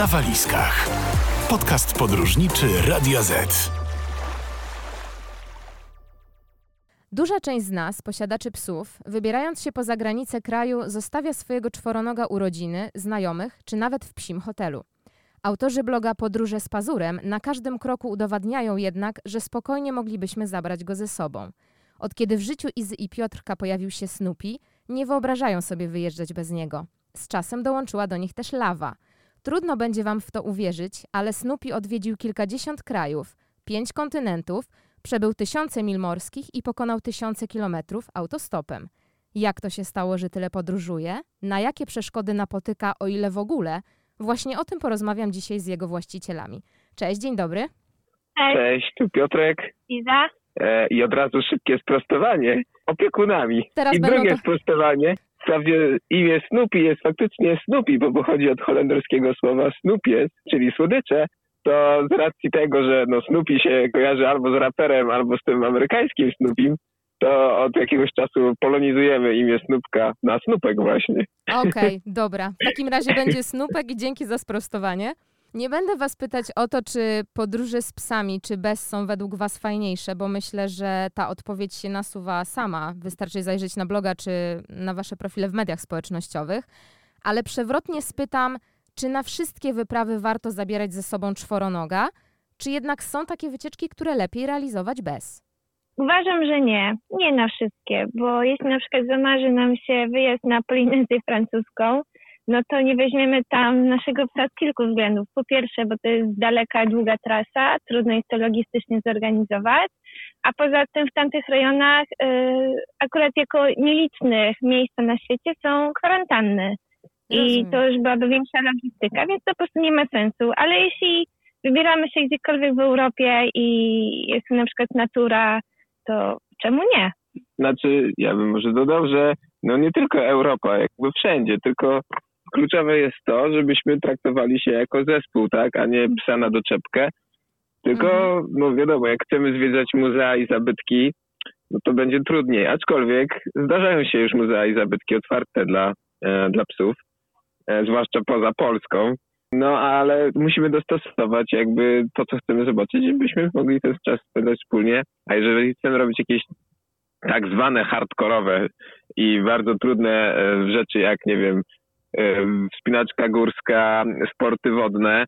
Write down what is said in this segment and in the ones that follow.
na walizkach. Podcast podróżniczy Radio Z. Duża część z nas, posiadaczy psów, wybierając się poza granice kraju, zostawia swojego czworonoga u rodziny, znajomych czy nawet w psim hotelu. Autorzy bloga Podróże z Pazurem na każdym kroku udowadniają jednak, że spokojnie moglibyśmy zabrać go ze sobą. Od kiedy w życiu Izy i Piotrka pojawił się Snoopy, nie wyobrażają sobie wyjeżdżać bez niego. Z czasem dołączyła do nich też lawa. Trudno będzie wam w to uwierzyć, ale Snoopy odwiedził kilkadziesiąt krajów, pięć kontynentów, przebył tysiące mil morskich i pokonał tysiące kilometrów autostopem. Jak to się stało, że tyle podróżuje? Na jakie przeszkody napotyka, o ile w ogóle? Właśnie o tym porozmawiam dzisiaj z jego właścicielami. Cześć, dzień dobry. Cześć, Cześć, tu Piotrek. Iza. E, I od razu szybkie sprostowanie. Opiekunami. Teraz I drugie to- sprostowanie. Wprawdzie imię Snoopy jest faktycznie Snoopy, bo pochodzi od holenderskiego słowa Snoopies, czyli słodycze. To z racji tego, że no Snoopy się kojarzy albo z raperem, albo z tym amerykańskim Snoopym, to od jakiegoś czasu polonizujemy imię Snoopka na Snoopek właśnie. Okej, dobra. W takim razie będzie snupek i dzięki za sprostowanie. Nie będę was pytać o to, czy podróże z psami, czy bez są według was fajniejsze, bo myślę, że ta odpowiedź się nasuwa sama. Wystarczy zajrzeć na bloga, czy na wasze profile w mediach społecznościowych. Ale przewrotnie spytam, czy na wszystkie wyprawy warto zabierać ze sobą czworonoga, czy jednak są takie wycieczki, które lepiej realizować bez? Uważam, że nie. Nie na wszystkie, bo jeśli na przykład zamarzy nam się wyjazd na Polinezję francuską, no to nie weźmiemy tam naszego psa z kilku względów. Po pierwsze, bo to jest daleka, długa trasa, trudno jest to logistycznie zorganizować, a poza tym w tamtych rejonach y, akurat jako nielicznych miejsca na świecie są kwarantanny. I to już byłaby większa logistyka, więc to po prostu nie ma sensu. Ale jeśli wybieramy się gdziekolwiek w Europie i jest na przykład natura, to czemu nie? Znaczy, ja bym może dodał, że no nie tylko Europa, jakby wszędzie, tylko kluczowe jest to, żebyśmy traktowali się jako zespół, tak, a nie psa na doczepkę. Tylko, no wiadomo, jak chcemy zwiedzać muzea i zabytki, no to będzie trudniej. Aczkolwiek zdarzają się już muzea i zabytki otwarte dla, e, dla psów, e, zwłaszcza poza Polską. No ale musimy dostosować jakby to, co chcemy zobaczyć, żebyśmy mogli ten czas spędzać wspólnie. A jeżeli chcemy robić jakieś tak zwane hardkorowe i bardzo trudne e, rzeczy, jak nie wiem, wspinaczka górska, sporty wodne,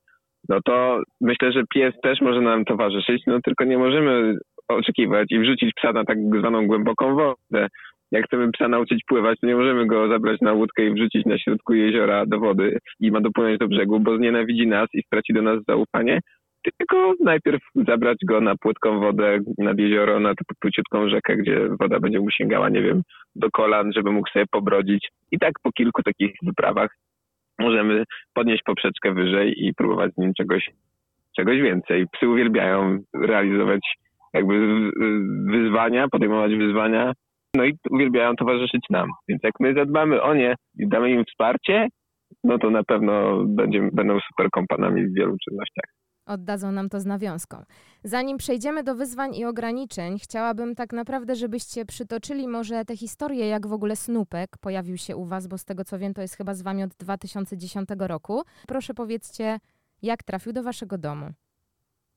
no to myślę, że pies też może nam towarzyszyć, no tylko nie możemy oczekiwać i wrzucić psa na tak zwaną głęboką wodę. Jak chcemy psa nauczyć pływać, to nie możemy go zabrać na łódkę i wrzucić na środku jeziora do wody i ma dopłynąć do brzegu, bo znienawidzi nas i straci do nas zaufanie. Tylko najpierw zabrać go na płytką wodę nad jezioro, na króciutką rzekę, gdzie woda będzie mu sięgała, nie wiem, do kolan, żeby mógł sobie pobrodzić. I tak po kilku takich wyprawach możemy podnieść poprzeczkę wyżej i próbować z nim czegoś, czegoś więcej. Psy uwielbiają realizować jakby wyzwania, podejmować wyzwania, no i uwielbiają towarzyszyć nam. Więc jak my zadbamy o nie i damy im wsparcie, no to na pewno będziemy, będą super kompanami w wielu czynnościach. Oddadzą nam to z nawiązką. Zanim przejdziemy do wyzwań i ograniczeń, chciałabym tak naprawdę, żebyście przytoczyli może tę historię, jak w ogóle Snupek pojawił się u Was, bo z tego co wiem, to jest chyba z Wami od 2010 roku. Proszę powiedzcie, jak trafił do Waszego domu.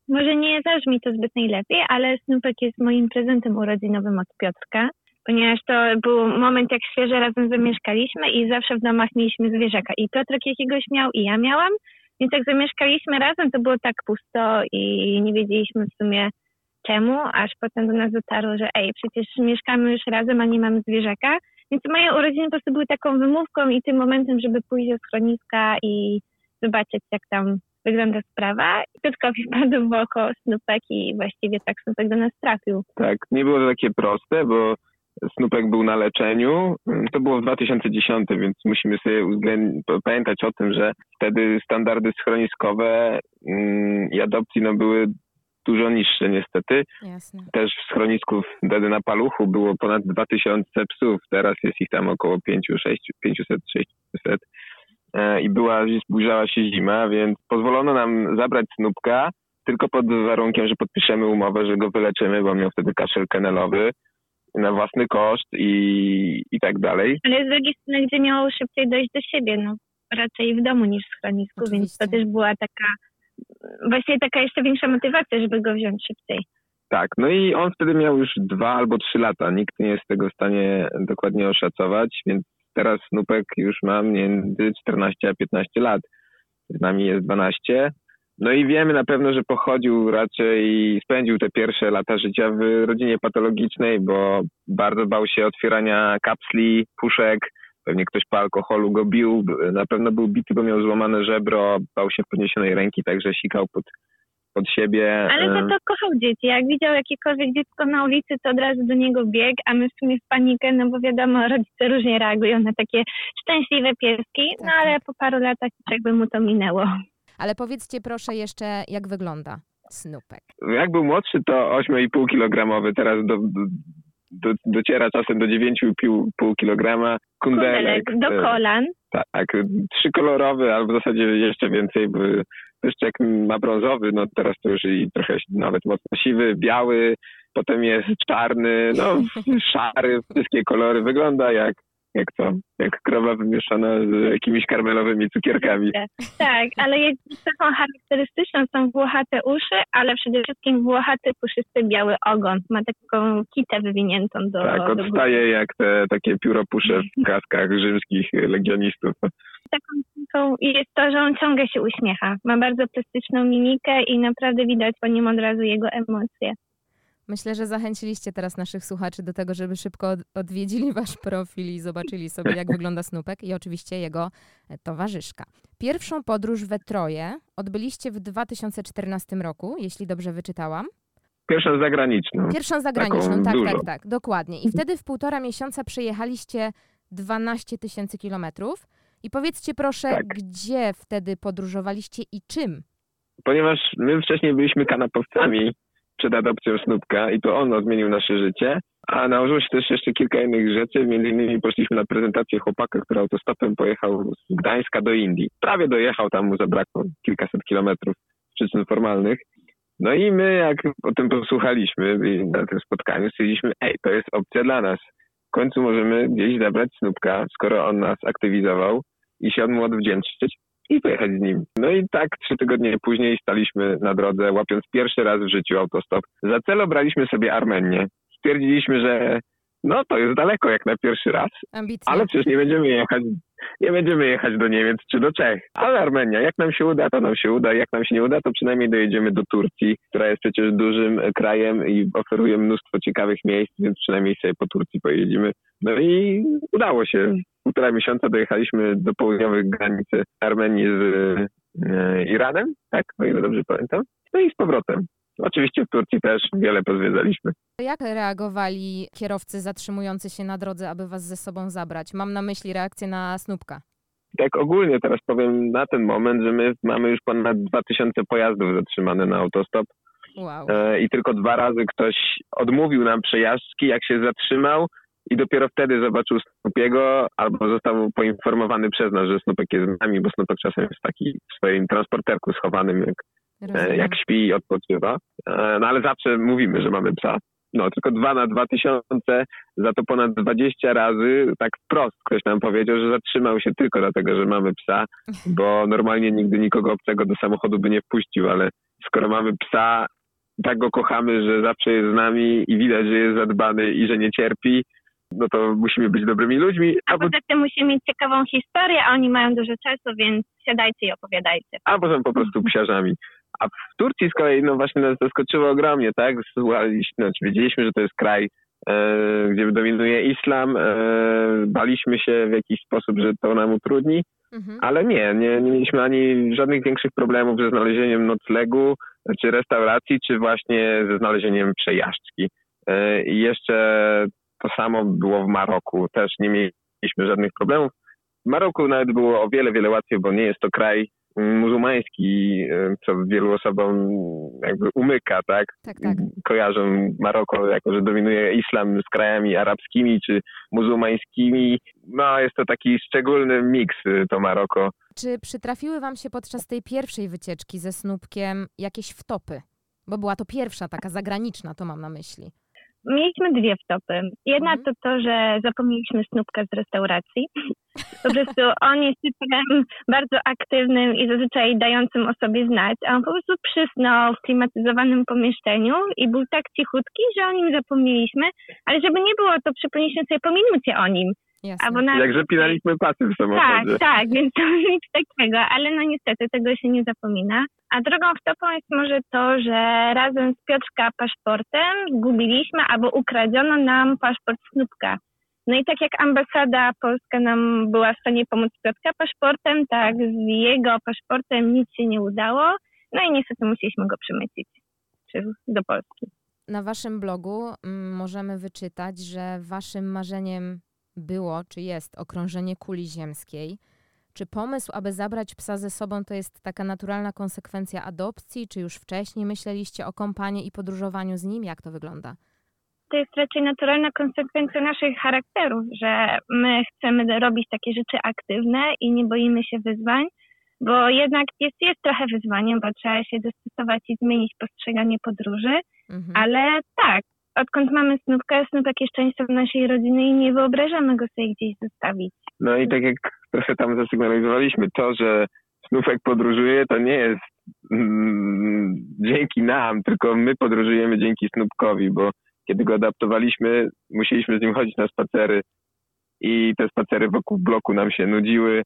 Może nie zabrzmi to zbyt najlepiej, ale Snupek jest moim prezentem urodzinowym od Piotrka, ponieważ to był moment, jak świeżo razem zamieszkaliśmy i zawsze w domach mieliśmy zwierzaka. I Piotrek jakiegoś miał i ja miałam, więc jak zamieszkaliśmy razem, to było tak pusto i nie wiedzieliśmy w sumie czemu, aż potem do nas dotarło, że ej, przecież mieszkamy już razem, a nie mamy zwierzaka. Więc moje urodziny po prostu były taką wymówką i tym momentem, żeby pójść do schroniska i zobaczyć, jak tam wygląda sprawa. Piotrkowi wpadł w oko Snupek i właściwie tak Snupek do nas trafił. Tak, nie było to takie proste, bo Snupek był na leczeniu. To było w 2010, więc musimy sobie pamiętać o tym, że wtedy standardy schroniskowe mm, i adopcji no, były dużo niższe niestety. Jasne. Też w schronisku wtedy na Paluchu było ponad 2000 psów, teraz jest ich tam około 500, 500, 600 E, i była, zbliżała się zima, więc pozwolono nam zabrać Snupka tylko pod warunkiem, że podpiszemy umowę, że go wyleczymy, bo miał wtedy kaszel kenelowy na własny koszt i, i tak dalej. Ale z drugiej strony, gdzie miał szybciej dojść do siebie, no. raczej w domu niż w schronisku, więc to Oczywiście. też była taka, właściwie taka jeszcze większa motywacja, żeby go wziąć szybciej. Tak, no i on wtedy miał już dwa albo trzy lata. Nikt nie jest tego w stanie dokładnie oszacować, więc teraz Snupek już ma między 14 a 15 lat. Z nami jest 12. No i wiemy na pewno, że pochodził raczej, spędził te pierwsze lata życia w rodzinie patologicznej, bo bardzo bał się otwierania kapsli, puszek, pewnie ktoś po alkoholu go bił, na pewno był bity, bo miał złamane żebro, bał się podniesionej ręki, także sikał pod, pod siebie. Ale za to kochał dzieci. Jak widział jakiekolwiek dziecko na ulicy, to od razu do niego biegł, a my w sumie w panikę, no bo wiadomo, rodzice różnie reagują na takie szczęśliwe pieski, no Tak, ale po paru latach już jakby mu to minęło. Ale powiedzcie proszę jeszcze, jak wygląda Snupek. Jak był młodszy, to 8,5 kg, teraz do, do, do, dociera czasem do 9,5 kg. Kundelek. Kundelek do e, kolan. Tak, trzykolorowy, albo w zasadzie jeszcze więcej. bo Pyszczek ma brązowy, no teraz to już i trochę nawet mocno siwy, biały, potem jest czarny, no szary, wszystkie kolory. Wygląda jak, jak co? Jak krowa wymieszana z jakimiś karmelowymi cukierkami. Tak, ale jego cechą charakterystyczną są włochate uszy, ale przede wszystkim włochaty, puszysty, biały ogon. Ma taką kitę wywiniętą do, Tak, do odstaje jak te takie pióropusze w kaskach rzymskich legionistów. taką cechą jest to, że on ciągle się uśmiecha. Ma bardzo plastyczną mimikę i naprawdę widać po nim od razu jego emocje. Myślę, że zachęciliście teraz naszych słuchaczy do tego, żeby szybko od- odwiedzili wasz profil i zobaczyli sobie, jak wygląda Snupek i oczywiście jego e, towarzyszka. Pierwszą podróż we Troje odbyliście w 2014 roku, jeśli dobrze wyczytałam. Pierwszą zagraniczną. Pierwszą zagraniczną, tak, tak, tak, dokładnie. I wtedy w półtora miesiąca przejechaliście 12 tysięcy kilometrów. I powiedzcie proszę, Tak. gdzie wtedy podróżowaliście i czym? Ponieważ my wcześniej byliśmy kanapowcami przed adopcją Snupka i to on odmienił nasze życie, a nałożyło się też jeszcze kilka innych rzeczy. Między innymi poszliśmy na prezentację chłopaka, który autostopem pojechał z Gdańska do Indii. Prawie dojechał, tam mu zabrakło kilkaset kilometrów z przyczyn formalnych. No i my, jak o tym posłuchaliśmy na tym spotkaniu, stwierdziliśmy, ej, to jest opcja dla nas. W końcu możemy gdzieś zabrać Snupka, skoro on nas aktywizował i się mu odwdzięczyć i pojechać z nim. No i tak trzy tygodnie później staliśmy na drodze, łapiąc pierwszy raz w życiu autostop. Za cel obraliśmy sobie Armenię. Stwierdziliśmy, że no to jest daleko jak na pierwszy raz, Ambicje. ale przecież nie będziemy jechać, nie będziemy jechać do Niemiec czy do Czech. Ale Armenia, jak nam się uda, to nam się uda. Jak nam się nie uda, to przynajmniej dojedziemy do Turcji, która jest przecież dużym krajem i oferuje mnóstwo ciekawych miejsc, więc przynajmniej sobie po Turcji pojedziemy. No i udało się. Półtora miesiąca dojechaliśmy do południowych granicy Armenii z e, Iranem, tak, o ile dobrze pamiętam. No i z powrotem. Oczywiście w Turcji też wiele pozwiedzaliśmy. Jak reagowali kierowcy zatrzymujący się na drodze, aby was ze sobą zabrać? Mam na myśli reakcję na Snupka. Tak ogólnie teraz powiem na ten moment, że my mamy już ponad 2000 pojazdów zatrzymane na autostop Wow. e, i tylko dwa razy ktoś odmówił nam przejażdżki, jak się zatrzymał i dopiero wtedy zobaczył Snupiego albo został poinformowany przez nas, że Snupek jest z nami, bo Snupek czasem jest taki w swoim transporterku schowanym, jak, e, Rozumiem. jak śpi i odpoczywa. E, No ale zawsze mówimy, że mamy psa. No, tylko dwa na dwa tysiące, za to ponad 20 razy, tak wprost ktoś nam powiedział, że zatrzymał się tylko dlatego, że mamy psa, bo normalnie nigdy nikogo obcego do samochodu by nie wpuścił, ale skoro mamy psa, tak go kochamy, że zawsze jest z nami i widać, że jest zadbany i że nie cierpi, no to musimy być dobrymi ludźmi, A albo, poza tym musimy mieć ciekawą historię, a oni mają dużo czasu, więc siadajcie i opowiadajcie. albo są po prostu psiarzami. A w Turcji z kolei, no właśnie nas zaskoczyło ogromnie, tak? Słuchaliśmy, znaczy wiedzieliśmy, że to jest kraj, e, gdzie dominuje islam, e, baliśmy się w jakiś sposób, że to nam utrudni, Mhm. ale nie, nie, nie mieliśmy ani żadnych większych problemów ze znalezieniem noclegu, czy restauracji, czy właśnie ze znalezieniem przejażdżki. E, I jeszcze to samo było w Maroku, też nie mieliśmy żadnych problemów. W Maroku nawet było o wiele, wiele łatwiej, bo nie jest to kraj mm, muzułmański, e, co wielu osobom jakby umyka, tak? Tak, tak. Kojarzą Maroko jako, że dominuje islam z krajami arabskimi czy muzułmańskimi. No, jest to taki szczególny miks y, to Maroko. Czy przytrafiły wam się podczas tej pierwszej wycieczki ze Snupkiem jakieś wtopy? Bo była to pierwsza taka zagraniczna, to mam na myśli. Mieliśmy dwie wtopy. Jedna Mhm. to to, że zapomnieliśmy snupka z restauracji. Po prostu on jest typem bardzo aktywnym i zazwyczaj dającym o sobie znać, a on po prostu przysnął w klimatyzowanym pomieszczeniu i był tak cichutki, że o nim zapomnieliśmy, ale żeby nie było, to przypomnieliśmy sobie po minucie o nim. Jasne. Albo nawet... Jak zapinaliśmy pasy w Tak, samochodzie. tak, więc to nic takiego, ale no niestety tego się nie zapomina. A drugą wtopą jest może to, że razem z Piotrka paszportem zgubiliśmy albo ukradziono nam paszport Snupka. No i tak jak ambasada polska nam była w stanie pomóc Piotrka paszportem, tak z jego paszportem nic się nie udało. No i niestety musieliśmy go przemycić do Polski. Na waszym blogu mm, możemy wyczytać, że waszym marzeniem było, czy jest okrążenie kuli ziemskiej. Czy pomysł, aby zabrać psa ze sobą, to jest taka naturalna konsekwencja adopcji, czy już wcześniej myśleliście o kompanii i podróżowaniu z nim? Jak to wygląda? to jest raczej naturalna konsekwencja naszych charakterów, że my chcemy robić takie rzeczy aktywne i nie boimy się wyzwań, bo jednak jest, jest trochę wyzwaniem, bo trzeba się dostosować i zmienić postrzeganie podróży, Mhm. ale tak, odkąd mamy Snupka, Snupek jest częścią naszej rodziny i nie wyobrażamy go sobie gdzieś zostawić. No i tak jak trochę tam zasygnalizowaliśmy, to, że Snufek podróżuje, to nie jest mm, dzięki nam, tylko my podróżujemy dzięki Snupkowi, bo kiedy go adaptowaliśmy, musieliśmy z nim chodzić na spacery i te spacery wokół bloku nam się nudziły.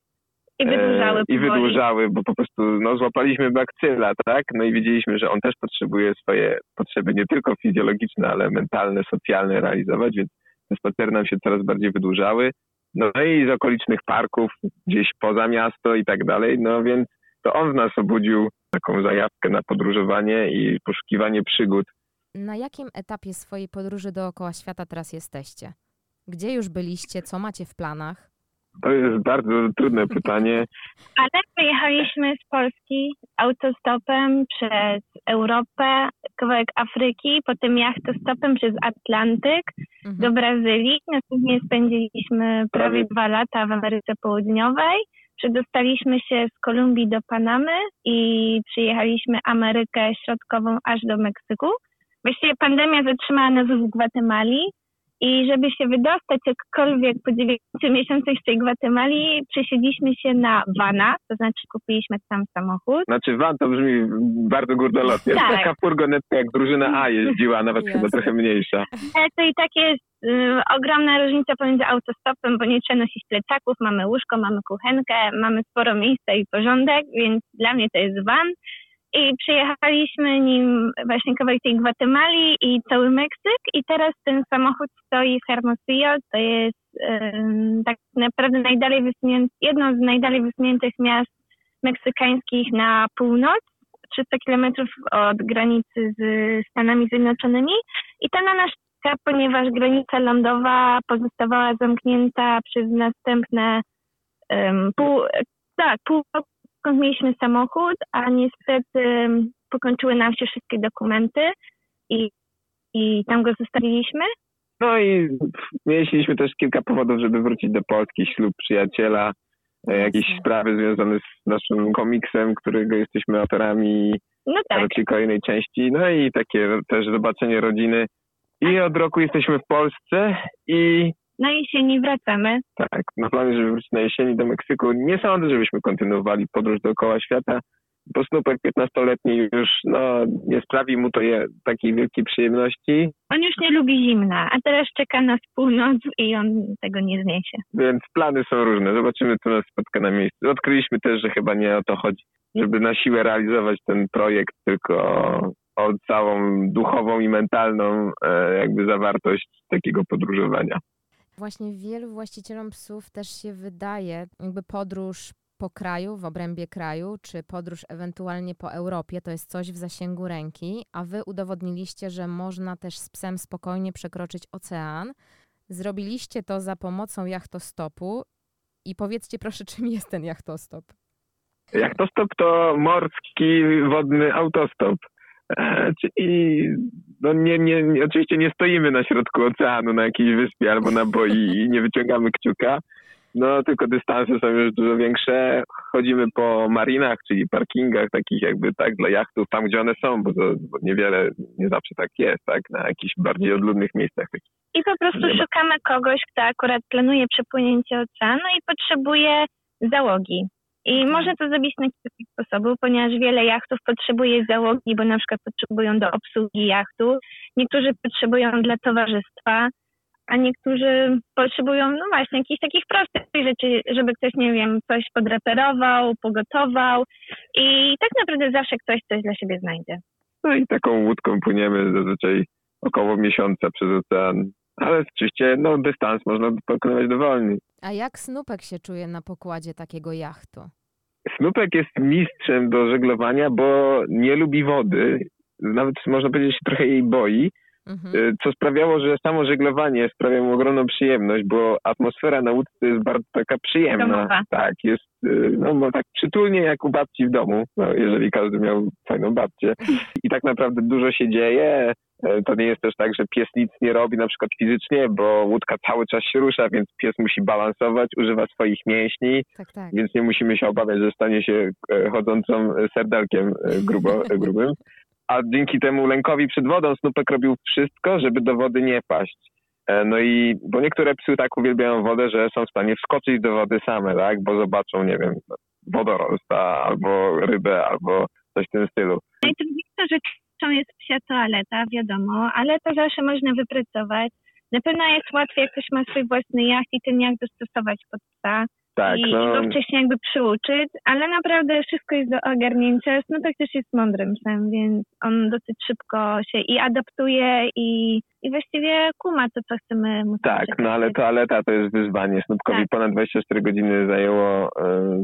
I wydłużały E, I wydłużały, bo po prostu no, złapaliśmy bakcyla, tak? No i widzieliśmy, że on też potrzebuje swoje potrzeby nie tylko fizjologiczne, ale mentalne, socjalne realizować, więc te spacery nam się coraz bardziej wydłużały. No i z okolicznych parków, gdzieś poza miasto i tak dalej, no więc to on w nas obudził taką zajawkę na podróżowanie i poszukiwanie przygód. Na jakim etapie swojej podróży dookoła świata teraz jesteście? Gdzie już byliście? Co macie w planach? To jest bardzo trudne pytanie. Ale wyjechaliśmy z Polski autostopem przez Europę, kawałek Afryki, potem jachtostopem przez Atlantyk do Mhm. Brazylii. Następnie spędziliśmy prawie Prawie. dwa lata w Ameryce Południowej. Przedostaliśmy się z Kolumbii do Panamy i przyjechaliśmy Amerykę Środkową aż do Meksyku. Właściwie pandemia zatrzymała nas w Gwatemali i żeby się wydostać jakkolwiek po dziewięciu miesiącach z tej Gwatemali, przesiedliśmy się na vana, to znaczy kupiliśmy tam samochód. Znaczy van to brzmi bardzo górnolotnie. Tak. Taka furgonetka jak drużyna A jeździła, nawet chyba Jasne. trochę mniejsza. Ale to i tak jest y, ogromna różnica pomiędzy autostopem, bo nie trzeba nosić plecaków, mamy łóżko, mamy kuchenkę, mamy sporo miejsca i porządek, więc dla mnie to jest van. I przyjechaliśmy nim właśnie kawałek tej Gwatemali i cały Meksyk. I teraz ten samochód stoi w Hermosillo, to jest ym, tak naprawdę najdalej wysunięte, jedno z najdalej wysuniętych miast meksykańskich na północ, 300 kilometrów od granicy z Stanami Zjednoczonymi. I to na nas czeka, ponieważ granica lądowa pozostawała zamknięta przez następne um, pół, tak, pół roku, skąd mieliśmy samochód, a niestety em, pokończyły nam się wszystkie dokumenty i, i tam go zostawiliśmy. No i mieliśmy też kilka powodów, żeby wrócić do Polski. Ślub przyjaciela, e, jakieś sprawy związane z naszym komiksem, którego jesteśmy autorami No tak, kolejnej części. No i takie też zobaczenie rodziny. I od roku jesteśmy w Polsce i na jesieni wracamy. tak, na planie, żeby wrócić na jesieni do Meksyku. Nie sądzę, żebyśmy kontynuowali podróż dookoła świata, bo Snupek 15-letni już no, nie sprawi mu to je, takiej wielkiej przyjemności, On już nie lubi zimna, a teraz czeka nas północ i on tego nie zniesie. więc plany są różne. Zobaczymy, co nas spotka na miejscu. Odkryliśmy też, że chyba nie o to chodzi, żeby na siłę realizować ten projekt, tylko o, całą duchową i mentalną e, jakby zawartość takiego podróżowania. Właśnie wielu właścicielom psów też się wydaje, jakby podróż po kraju, w obrębie kraju, czy podróż ewentualnie po Europie, to jest coś w zasięgu ręki, a wy udowodniliście, że można też z psem spokojnie przekroczyć ocean. Zrobiliście to za pomocą jachtostopu i powiedzcie proszę, czym jest ten jachtostop? Jak to stop, to morski, wodny autostop. E, czyli no nie, nie, nie, oczywiście nie stoimy na środku oceanu na jakiejś wyspie albo na boi i nie wyciągamy kciuka, No, tylko dystanse są już dużo większe. Chodzimy po marinach, czyli parkingach takich jakby tak dla jachtów, tam gdzie one są, bo to bo niewiele, nie zawsze tak jest, tak? Na jakichś bardziej odludnych miejscach. I po prostu szukamy kogoś, kto akurat planuje przepłynięcie oceanu i potrzebuje załogi. I można to zrobić na kilka sposobów, ponieważ wiele jachtów potrzebuje załogi, bo na przykład potrzebują do obsługi jachtu. Niektórzy potrzebują dla towarzystwa, a niektórzy potrzebują, no właśnie, jakichś takich prostych rzeczy, żeby ktoś, nie wiem, coś podreperował, pogotował. I tak naprawdę zawsze ktoś coś dla siebie znajdzie. No i taką łódką płyniemy zazwyczaj około miesiąca przez ocean. Ale oczywiście, no, dystans można pokonywać dowolnie. A jak Snupek się czuje na pokładzie takiego jachtu? Snupek jest mistrzem do żeglowania, bo nie lubi wody. Nawet można powiedzieć, że się trochę jej boi, Mhm. y, co sprawiało, że samo żeglowanie sprawia mu ogromną przyjemność, bo atmosfera na łódce jest bardzo taka przyjemna. Domowa. Tak, jest y, no, no, tak przytulnie jak u babci w domu, no, jeżeli każdy miał fajną babcię. I tak naprawdę dużo się dzieje. E, To nie jest też tak, że pies nic nie robi na przykład fizycznie, bo łódka cały czas się rusza, więc pies musi balansować, używa swoich mięśni, Tak, tak. więc nie musimy się obawiać, że stanie się e, chodzącą serdelkiem e, grubo, grubym. A dzięki temu lękowi przed wodą Snupek robił wszystko, żeby do wody nie paść. No i, bo niektóre psy tak uwielbiają wodę, że są w stanie wskoczyć do wody same, tak? Bo zobaczą, nie wiem, wodorosta, albo rybę, albo coś w tym stylu. Najtrudniejszą rzeczą jest psia toaleta, wiadomo, ale to zawsze można wypracować. Na pewno jest łatwiej, jak ktoś ma swój własny jacht i ten jacht dostosować pod psa Tak, i no, go wcześniej jakby przyuczyć, ale naprawdę wszystko jest do ogarnięcia. Snutek też jest mądrym psem, więc on dosyć szybko się i adaptuje i, i właściwie kuma to, co chcemy mu tak, no ale toaleta to jest wyzwanie. Snupkowi Tak. ponad 24 godziny zajęło e,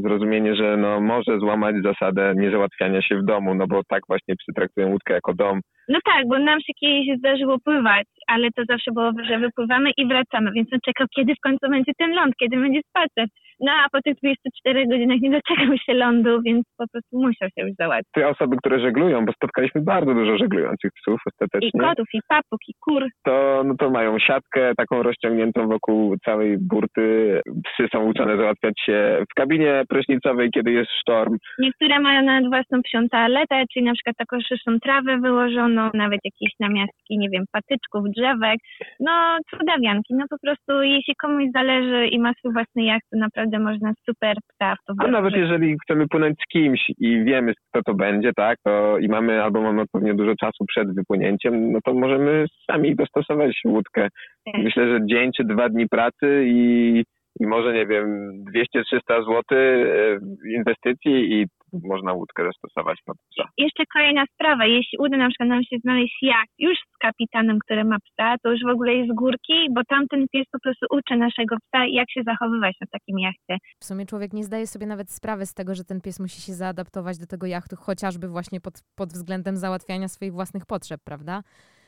zrozumienie, że no, może złamać zasadę niezałatwiania się w domu, no bo tak właśnie psy traktują łódkę jako dom. No tak, bo nam się kiedyś zdarzyło pływać, ale to zawsze było, że wypływamy i wracamy, więc on czekał, kiedy w końcu będzie ten ląd, kiedy będzie spacer. No a po tych 24 godzinach nie doczekał się lądu, więc po prostu musiał się już załatwić. Te osoby, które żeglują, bo spotkaliśmy bardzo dużo żeglujących psów I ostatecznie, kotów, i papug, i kur. To, no to mają siatkę taką rozciągniętą wokół całej burty. Psy są uczone załatwiać się w kabinie prysznicowej, kiedy jest sztorm. Niektóre mają nawet własną psią toaletę, czyli na przykład taką szyszą trawę wyłożoną, nawet jakieś namiastki, nie wiem, patyczków, drzewek. No, cudawianki. No po prostu, jeśli komuś zależy i ma swój własny jacht, to naprawdę można super psa w to A nawet jeżeli chcemy płynąć z kimś i wiemy, kto to będzie, tak, to i mamy albo mamy odpowiednio dużo czasu przed wypłynięciem, no to możemy sami dostosować łódkę. Tak. Myślę, że dzień czy dwa dni pracy i, i może, nie wiem, 200-300 zł e, inwestycji i można łódkę dostosować pod psa. Jeszcze kolejna sprawa, jeśli uda na przykład nam się znaleźć jacht już z kapitanem, który ma psa, to już w ogóle jest z górki, bo tamten pies po prostu uczy naszego psa, jak się zachowywać na takim jachcie. W sumie człowiek nie zdaje sobie nawet sprawy z tego, że ten pies musi się zaadaptować do tego jachtu, chociażby właśnie pod, pod względem załatwiania swoich własnych potrzeb, prawda?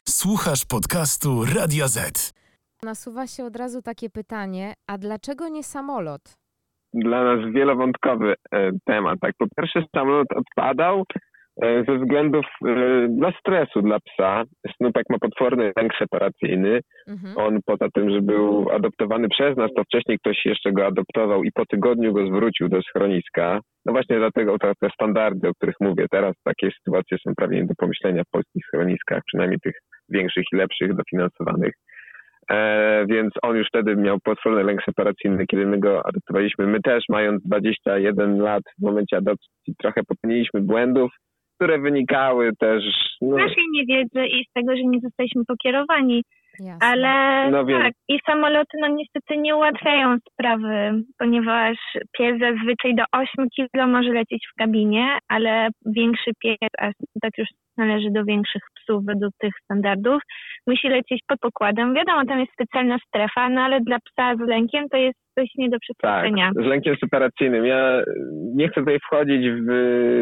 Słuchasz podcastu Radia Z. Nasuwa się od razu takie pytanie, a dlaczego nie samolot? Dla nas wielowątkowy e, temat. Tak, po pierwsze samolot odpadał e, ze względów e, dla stresu dla psa. Snupek ma potworny lęk separacyjny. Mhm. On poza tym, że był adoptowany przez nas, to wcześniej ktoś jeszcze go adoptował i po tygodniu go zwrócił do schroniska. No właśnie dlatego te, te standardy, o których mówię teraz, takie sytuacje są prawie nie do pomyślenia w polskich schroniskach, przynajmniej tych większych i lepszych, dofinansowanych. E, więc on już wtedy miał potworny lęk separacyjny, kiedy my go adoptowaliśmy. My też, mając 21 lat w momencie adopcji, trochę popełniliśmy błędów, które wynikały też... No, Z naszej niewiedzy i z tego, że nie zostaliśmy pokierowani, Jasne. ale No tak, i samoloty no niestety nie ułatwiają sprawy, ponieważ pies zazwyczaj do 8 kg może lecieć w kabinie, ale większy pies, a tak już należy do większych psów według tych standardów, musi lecieć pod pokładem. Wiadomo, tam jest specjalna strefa, no ale dla psa z lękiem to jest coś nie do Tak, przeskoczenia. z lękiem separacyjnym. Ja nie chcę tutaj wchodzić w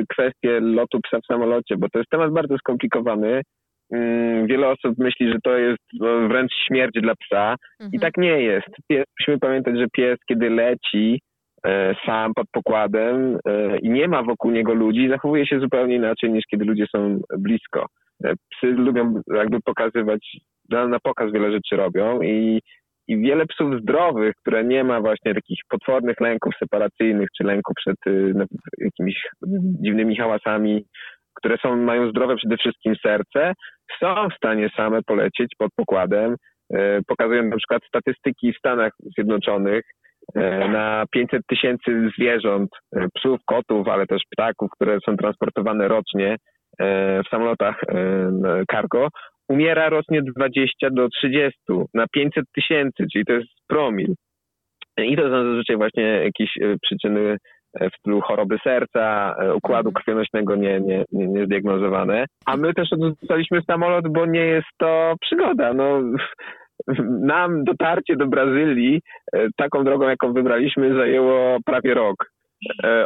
kwestię lotu psa w samolocie, bo to jest temat bardzo skomplikowany. Mm, Wiele osób myśli, że to jest wręcz śmierć dla psa i Mhm. tak nie jest. Pies, musimy pamiętać, że pies, kiedy leci e, sam pod pokładem e, i nie ma wokół niego ludzi, zachowuje się zupełnie inaczej niż kiedy ludzie są blisko. E, Psy lubią jakby pokazywać, na, na pokaz wiele rzeczy robią i i wiele psów zdrowych, które nie ma właśnie takich potwornych lęków separacyjnych, czy lęku przed y, no, jakimiś dziwnymi hałasami, które są, mają zdrowe przede wszystkim serce, są w stanie same polecieć pod pokładem. Y, pokazują na przykład statystyki w Stanach Zjednoczonych, y, na 500 tysięcy zwierząt, psów, kotów, ale też ptaków, które są transportowane rocznie w samolotach cargo, umiera rocznie 20 do 30 na 500 tysięcy, czyli to jest promil. I to są zazwyczaj właśnie jakieś e, przyczyny e, w stylu choroby serca, e, układu mhm. krwionośnego nie, nie, nie, nie zdiagnozowane. A my też odrzucaliśmy samolot, bo nie jest to przygoda. No, nam dotarcie do Brazylii taką drogą, jaką wybraliśmy, zajęło prawie rok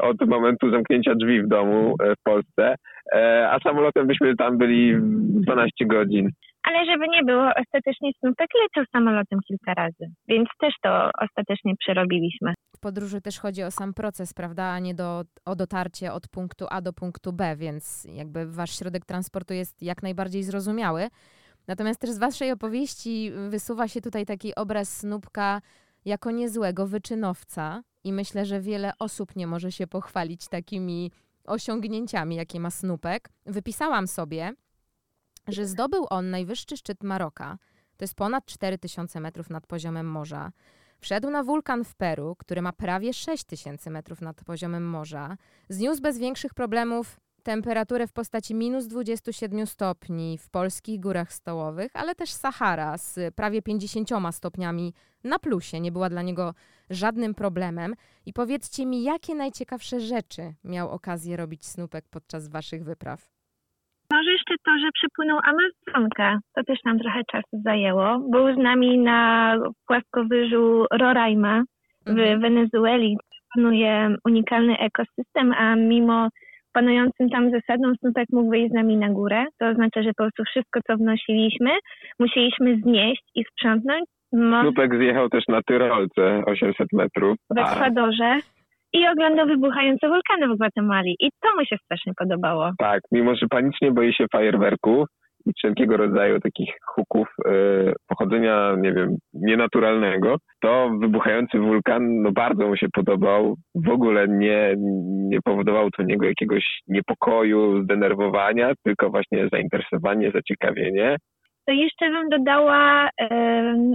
od momentu zamknięcia drzwi w domu w Polsce. E, a samolotem byśmy tam byli 12 godzin. Ale żeby nie było, ostatecznie Snupek leciał samolotem kilka razy, więc też to ostatecznie przerobiliśmy. W podróży też chodzi o sam proces, prawda, a nie do, o dotarcie od punktu A do punktu B, więc jakby wasz środek transportu jest jak najbardziej zrozumiały. Natomiast też z waszej opowieści wysuwa się tutaj taki obraz Snupka jako niezłego wyczynowca i myślę, że wiele osób nie może się pochwalić takimi osiągnięciami, jakie ma Snupek, wypisałam sobie, że zdobył on najwyższy szczyt Maroka. To jest ponad 4000 metrów nad poziomem morza. Wszedł na wulkan w Peru, który ma prawie 6000 metrów nad poziomem morza. Zniósł bez większych problemów temperaturę w postaci minus 27 stopni w polskich górach stołowych, ale też Sahara z prawie 50 stopniami na plusie nie była dla niego żadnym problemem. I powiedzcie mi, jakie najciekawsze rzeczy miał okazję robić Snupek podczas waszych wypraw? Może jeszcze to, że przypłynął Amazonkę. To też nam trochę czasu zajęło. Był z nami na płaskowyżu Roraima w mhm. Wenezueli. Panuje unikalny ekosystem, a mimo panującym tam zasadą Snupek mógł wyjść z nami na górę. To oznacza, że po prostu wszystko, co wnosiliśmy, musieliśmy znieść i sprzątnąć. Mo- Snupek zjechał też na Tyrolce 800 metrów. W Ekwadorze. I oglądał wybuchające wulkany w Gwatemali. I to mu się strasznie podobało. Tak, mimo że panicznie boi się fajerwerków, wszelkiego rodzaju takich huków e, pochodzenia, nie wiem, nienaturalnego, to wybuchający wulkan no bardzo mu się podobał. W ogóle nie, nie powodował to niego jakiegoś niepokoju, zdenerwowania, tylko właśnie zainteresowanie, zaciekawienie. To jeszcze bym dodała,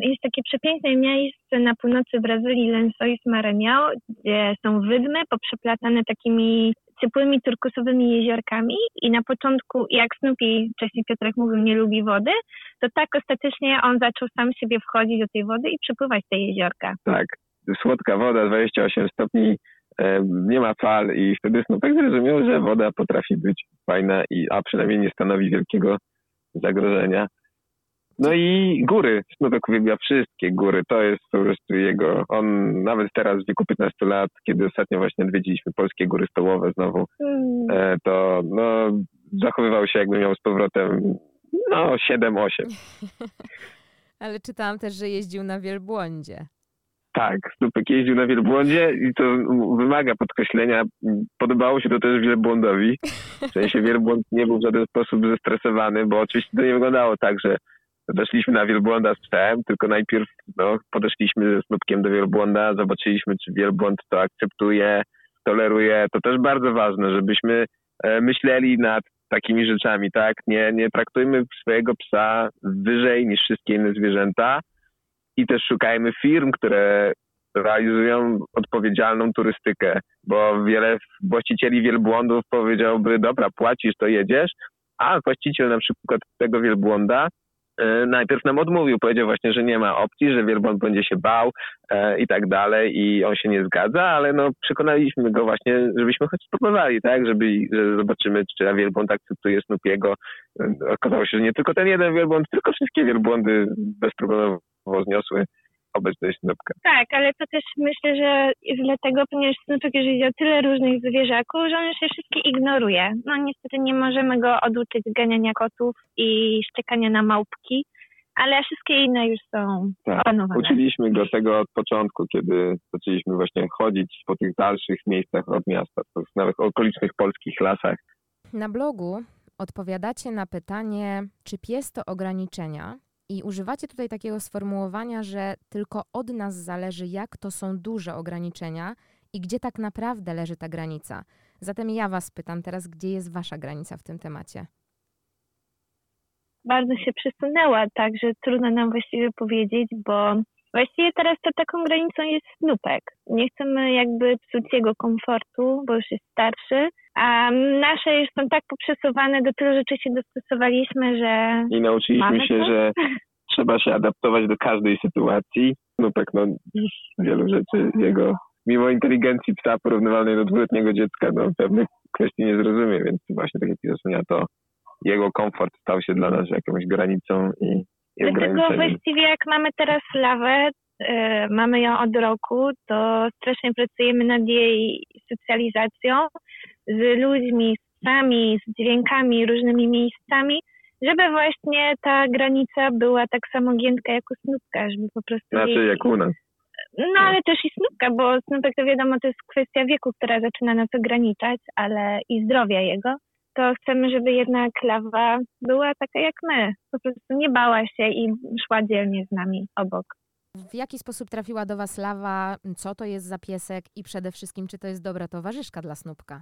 jest takie przepiękne miejsce na północy Brazylii, Lençóis Maranhão, gdzie są wydmy poprzeplatane takimi ciepłymi turkusowymi jeziorkami i na początku, jak Snoopy, wcześniej Piotrek mówił, nie lubi wody, to tak ostatecznie on zaczął sam siebie wchodzić do tej wody i przepływać te jeziorka. Tak, słodka woda, 28 stopni, nie ma fal i wtedy Snoopek zrozumiał, że woda potrafi być fajna, i, a przynajmniej nie stanowi wielkiego zagrożenia. No i góry. Snupek uwielbia wszystkie góry. To jest po prostu jego. On nawet teraz w wieku 15 lat, kiedy ostatnio właśnie odwiedziliśmy polskie góry stołowe znowu, mm. e, to no, zachowywał się jakby miał z powrotem no 7-8. Ale czytałam też, że jeździł na wielbłądzie. Tak, Snupek jeździł na wielbłądzie i to wymaga podkreślenia. Podobało się to też wielbłądowi. W sensie wielbłąd nie był w żaden sposób zestresowany, bo oczywiście to nie wyglądało tak, że Weszliśmy na wielbłąda z psem, tylko najpierw no, podeszliśmy ze snupkiem do wielbłąda, zobaczyliśmy, czy wielbłąd to akceptuje, toleruje. To też bardzo ważne, żebyśmy e, myśleli nad takimi rzeczami, tak? Nie, nie traktujmy swojego psa wyżej niż wszystkie inne zwierzęta i też szukajmy firm, które realizują odpowiedzialną turystykę, bo wiele właścicieli wielbłądów powiedziałby, dobra, płacisz, to jedziesz, a właściciel na przykład tego wielbłąda najpierw nam odmówił, powiedział właśnie, że nie ma opcji, że wielbłąd będzie się bał e, i tak dalej i on się nie zgadza, ale no przekonaliśmy go właśnie, żebyśmy choć spróbowali, tak, żeby że zobaczymy, czy wielbłąd akceptuje Snupiego. E, okazało się, że nie tylko ten jeden wielbłąd, tylko wszystkie wielbłądy bezproblemowo zniosły obecność Snupka. Tak, ale to też myślę, że jest dlatego, ponieważ Snupek już widział tyle różnych zwierzaków, że on już je wszystkie ignoruje. No niestety nie możemy go oduczyć ganiania kotów i szczekania na małpki, ale wszystkie inne już są tak, opanowane. Uczyliśmy go tego od początku, kiedy zaczęliśmy właśnie chodzić po tych dalszych miejscach od miasta, nawet okolicznych polskich lasach. Na blogu odpowiadacie na pytanie, czy pies to ograniczenia, I używacie tutaj takiego sformułowania, że tylko od nas zależy, jak to są duże ograniczenia i gdzie tak naprawdę leży ta granica. Zatem ja Was pytam teraz, gdzie jest Wasza granica w tym temacie? Bardzo się przesunęła, także trudno nam właściwie powiedzieć, bo właściwie teraz to taką granicą jest snupek. Nie chcemy jakby psuć jego komfortu, bo już jest starszy, nasze już są tak poprzesuwane, do tylu rzeczy się dostosowaliśmy, że I nauczyliśmy się, to? że trzeba się adaptować do każdej sytuacji. No tak, no z wielu rzeczy jego, mimo inteligencji psa porównywalnej do dwuletniego dziecka, no pewnych kwestii nie zrozumie, więc właśnie tak jak Jasmina, to jego komfort stał się dla nas jakąś granicą i, i Dlatego właściwie jak mamy teraz lawę, e, mamy ją od roku, to strasznie pracujemy nad jej socjalizacją z ludźmi, z psami, z dźwiękami, różnymi miejscami, żeby właśnie ta granica była tak samo giętka jak u snupka, żeby po prostu Znaczy jej- jak u nas. No ale też i snupka, bo snupek to wiadomo, to jest kwestia wieku, która zaczyna nas ograniczać, ale i zdrowia jego. To chcemy, żeby jednak lawa była taka jak my. Po prostu nie bała się i szła dzielnie z nami obok. W jaki sposób trafiła do Was lawa? Co to jest za piesek? I przede wszystkim, czy to jest dobra towarzyszka dla Snupka?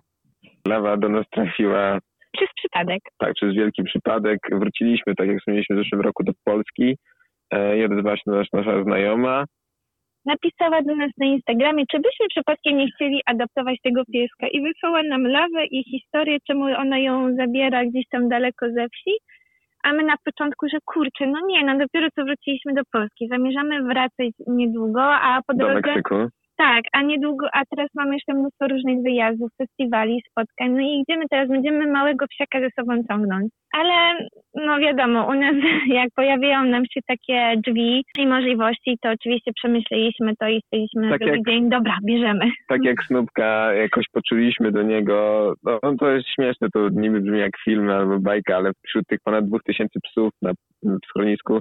Lawa do nas trafiła Przez przypadek. tak, przez wielki przypadek. Wróciliśmy, tak jak wspomnieliśmy w zeszłym roku, do Polski. E, I odezwała się nasz, nasza znajoma. Napisała do nas na Instagramie, czy byśmy przypadkiem nie chcieli adoptować tego pieska i wysłała nam lawę i historię, czemu ona ją zabiera gdzieś tam daleko ze wsi. A my na początku, że kurczę, no nie, no dopiero co wróciliśmy do Polski, zamierzamy wracać niedługo, a po do drodze... Meksyku. Tak, a niedługo, a teraz mamy jeszcze mnóstwo różnych wyjazdów, festiwali, spotkań. No i idziemy teraz, będziemy małego psiaka ze sobą ciągnąć. Ale no wiadomo, u nas jak pojawiają nam się takie drzwi i możliwości, to oczywiście przemyśleliśmy to i na Tak drugi jak- dzień, dobra, bierzemy. tak jak Snupka jakoś poczuliśmy do niego, no to jest śmieszne, to niby brzmi jak film albo bajka, ale wśród tych ponad dwóch tysięcy psów na w schronisku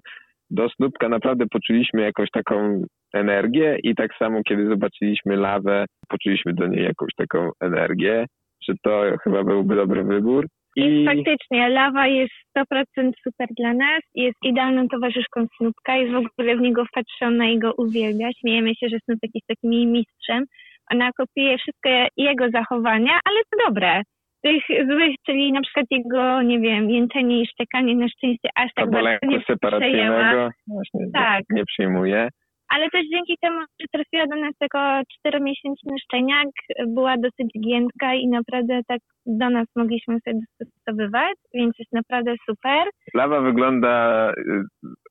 do Snupka naprawdę poczuliśmy jakąś taką energię i tak samo kiedy zobaczyliśmy lawę, poczuliśmy do niej jakąś taką energię, że to chyba byłby dobry wybór. I faktycznie, lawa jest 100% super dla nas, jest idealną towarzyszką Snupka, jest w ogóle w niego wpatrzona i go uwielbia. Śmiejemy się, że Snupek jest takim jej mistrzem. Ona kopiuje wszystkie jego zachowania, ale to dobre. Tych złych, czyli na przykład jego, nie wiem, jęczenie i szczekanie na szczęście aż tak albo bardzo nie przejęła. Tak. nie, nie przyjmuje. Ale też dzięki temu, że trafiła do nas jako czteromiesięczny szczeniak, była dosyć giętka i naprawdę tak do nas mogliśmy sobie dostosowywać, więc jest naprawdę super. Lawa wygląda...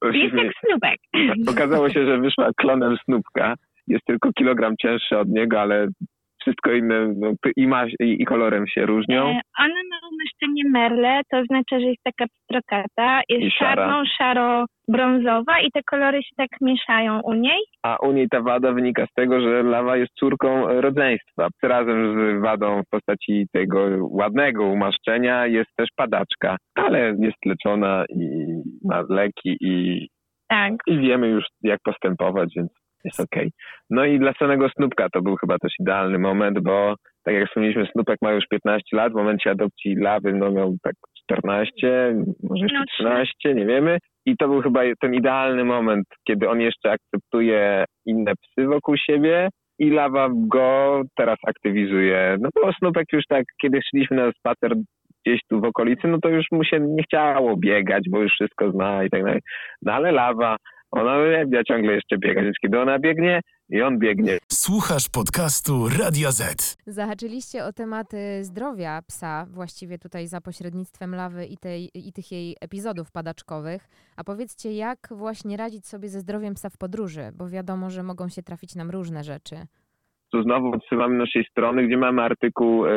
y, Jest jak snupek. Okazało się, że wyszła klonem Snupka. Jest tylko kilogram cięższy od niego, ale wszystko inne no, i, ma, i, i kolorem się różnią. E, Ona ma umieszczenie merle, to znaczy, że jest taka pstrokata, jest I szara. czarną, szaro-brązowa i te kolory się tak mieszają u niej. A u niej ta wada wynika z tego, że lawa jest córką rodzeństwa. Razem z wadą w postaci tego ładnego umaszczenia jest też padaczka, ale jest leczona i ma leki i, Tak. i wiemy już jak postępować, więc jest okej. No i dla samego Snupka to był chyba też idealny moment, bo tak jak wspomnieliśmy, Snupek ma już 15 lat, w momencie adopcji lawy no miał tak 14, może jeszcze No, 13, nie wiemy. I to był chyba ten idealny moment, kiedy on jeszcze akceptuje inne psy wokół siebie i lawa go teraz aktywizuje. No bo Snupek już tak, kiedy szliśmy na spacer gdzieś tu w okolicy, no to już mu się nie chciało biegać, bo już wszystko zna i tak dalej. No ale lawa, ona uwielbia ciągle jeszcze biegać, więc kiedy ona biegnie i on biegnie. Słuchasz podcastu Radio Z. Zahaczyliście o tematy zdrowia psa, właściwie tutaj za pośrednictwem lawy i, tej, i tych jej epizodów padaczkowych. A powiedzcie, jak właśnie radzić sobie ze zdrowiem psa w podróży, bo wiadomo, że mogą się trafić nam różne rzeczy. Tu znowu odsyłamy naszej strony, gdzie mamy artykuł e,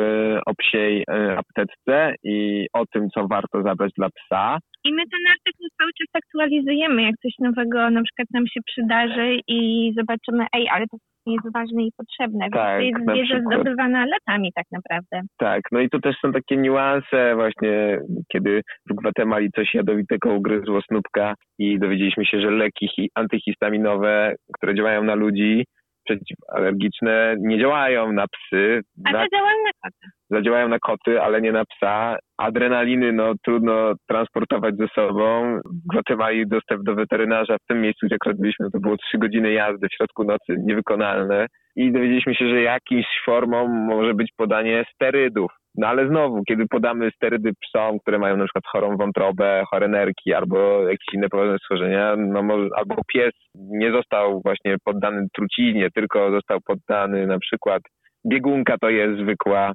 o psiej e, apteczce i o tym, co warto zabrać dla psa. I my ten artykuł cały czas aktualizujemy, jak coś nowego na przykład nam się przydarzy i zobaczymy, ej, ale to jest ważne i potrzebne. Więc Tak, to jest wiedza zdobywana latami tak naprawdę. Tak, no i to też są takie niuanse właśnie, kiedy w Gwatemali coś jadowitego ugryzło snupka i dowiedzieliśmy się, że leki hi- antyhistaminowe, które działają na ludzi, przeciwalergiczne, nie działają na psy. A Na, to działają na kota. zadziałają na koty, ale nie na psa. Adrenaliny no, trudno transportować ze sobą. W Gwatemali dostęp do weterynarza w tym miejscu, gdzie akurat byliśmy, to było trzy godziny jazdy w środku nocy, niewykonalne. I dowiedzieliśmy się, że jakimś formą może być podanie sterydów. No ale znowu, kiedy podamy sterydy psom, które mają na przykład chorą wątrobę, chore nerki albo jakieś inne poważne schorzenia, no może, albo pies nie został właśnie poddany truciźnie, tylko został poddany na przykład biegunka to jest zwykła,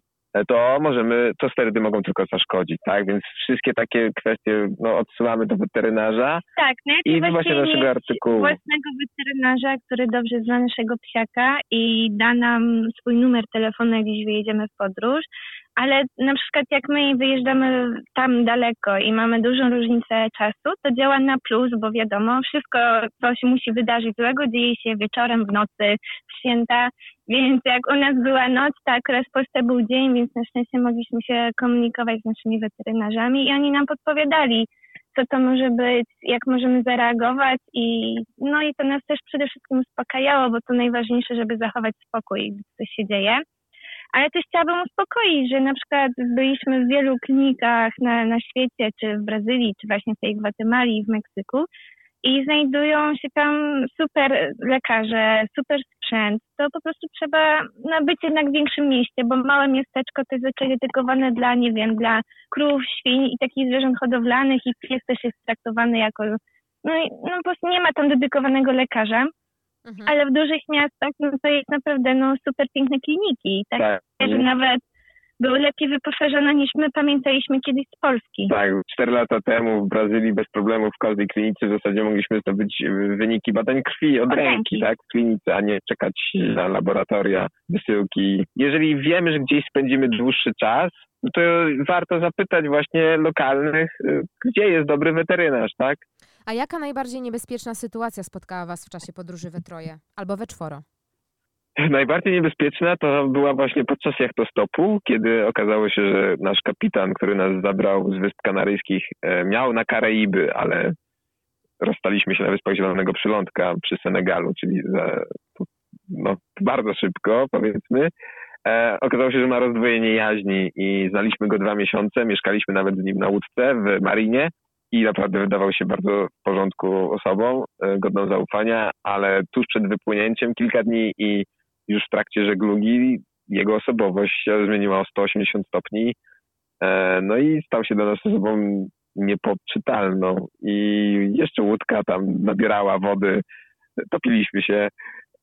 to możemy, to sterydy mogą tylko zaszkodzić, tak? Więc wszystkie takie kwestie no, odsyłamy do weterynarza. Tak, I najlepiej właśnie właśnie naszego mieć artykułu. własnego weterynarza, który dobrze zna naszego psiaka i da nam swój numer telefonu, jak gdzieś wyjedziemy w podróż. Ale na przykład jak my wyjeżdżamy tam daleko i mamy dużą różnicę czasu, to działa na plus, bo wiadomo, wszystko, co się musi wydarzyć złego, dzieje się wieczorem, w nocy, w święta. Więc jak u nas była noc, to akurat w Polsce był dzień, więc na szczęście mogliśmy się komunikować z naszymi weterynarzami i oni nam podpowiadali, co to może być, jak możemy zareagować i no i to nas też przede wszystkim uspokajało, bo to najważniejsze, żeby zachować spokój, gdy coś się dzieje. Ale też chciałabym uspokoić, że na przykład byliśmy w wielu klinikach na, na świecie, czy w Brazylii, czy właśnie w tej Gwatemali, w Meksyku i znajdują się tam super lekarze, super sprzęt. To po prostu trzeba no, być jednak w większym mieście, bo małe miasteczko to jest zazwyczaj dedykowane dla, nie wiem, dla krów, świń i takich zwierząt hodowlanych i pies też jest traktowany jako, no, i, no po prostu nie ma tam dedykowanego lekarza, Mhm. ale w dużych miastach no, to jest naprawdę no, super piękne kliniki, tak, Tak. że nawet były lepiej wyposażone niż my pamiętaliśmy kiedyś z Polski. Tak, 4 lata temu w Brazylii bez problemu w każdej klinice w zasadzie mogliśmy zdobyć y, wyniki badań krwi od Od ręki, ręki. tak, w klinice, a nie czekać na laboratoria, wysyłki. Jeżeli wiemy, że gdzieś spędzimy dłuższy czas, no to warto zapytać właśnie lokalnych, y, gdzie jest dobry weterynarz, tak? A jaka najbardziej niebezpieczna sytuacja spotkała Was w czasie podróży we troje albo we czworo? Najbardziej niebezpieczna to była właśnie podczas jachtostopu, kiedy okazało się, że nasz kapitan, który nas zabrał z Wysp Kanaryjskich, e, miał na Karaiby, ale rozstaliśmy się na Wyspach Zielonego Przylądka przy Senegalu, czyli za, no, bardzo szybko, powiedzmy. E, okazało się, że ma rozdwojenie jaźni i znaliśmy go dwa miesiące, mieszkaliśmy nawet z nim na łódce w Marinie i naprawdę wydawał się bardzo w porządku osobą, e, godną zaufania, ale tuż przed wypłynięciem kilka dni i już w trakcie żeglugi jego osobowość się zmieniła o 180 stopni. E, No i stał się dla nas osobą niepoczytalną. I jeszcze łódka tam nabierała wody, topiliśmy się,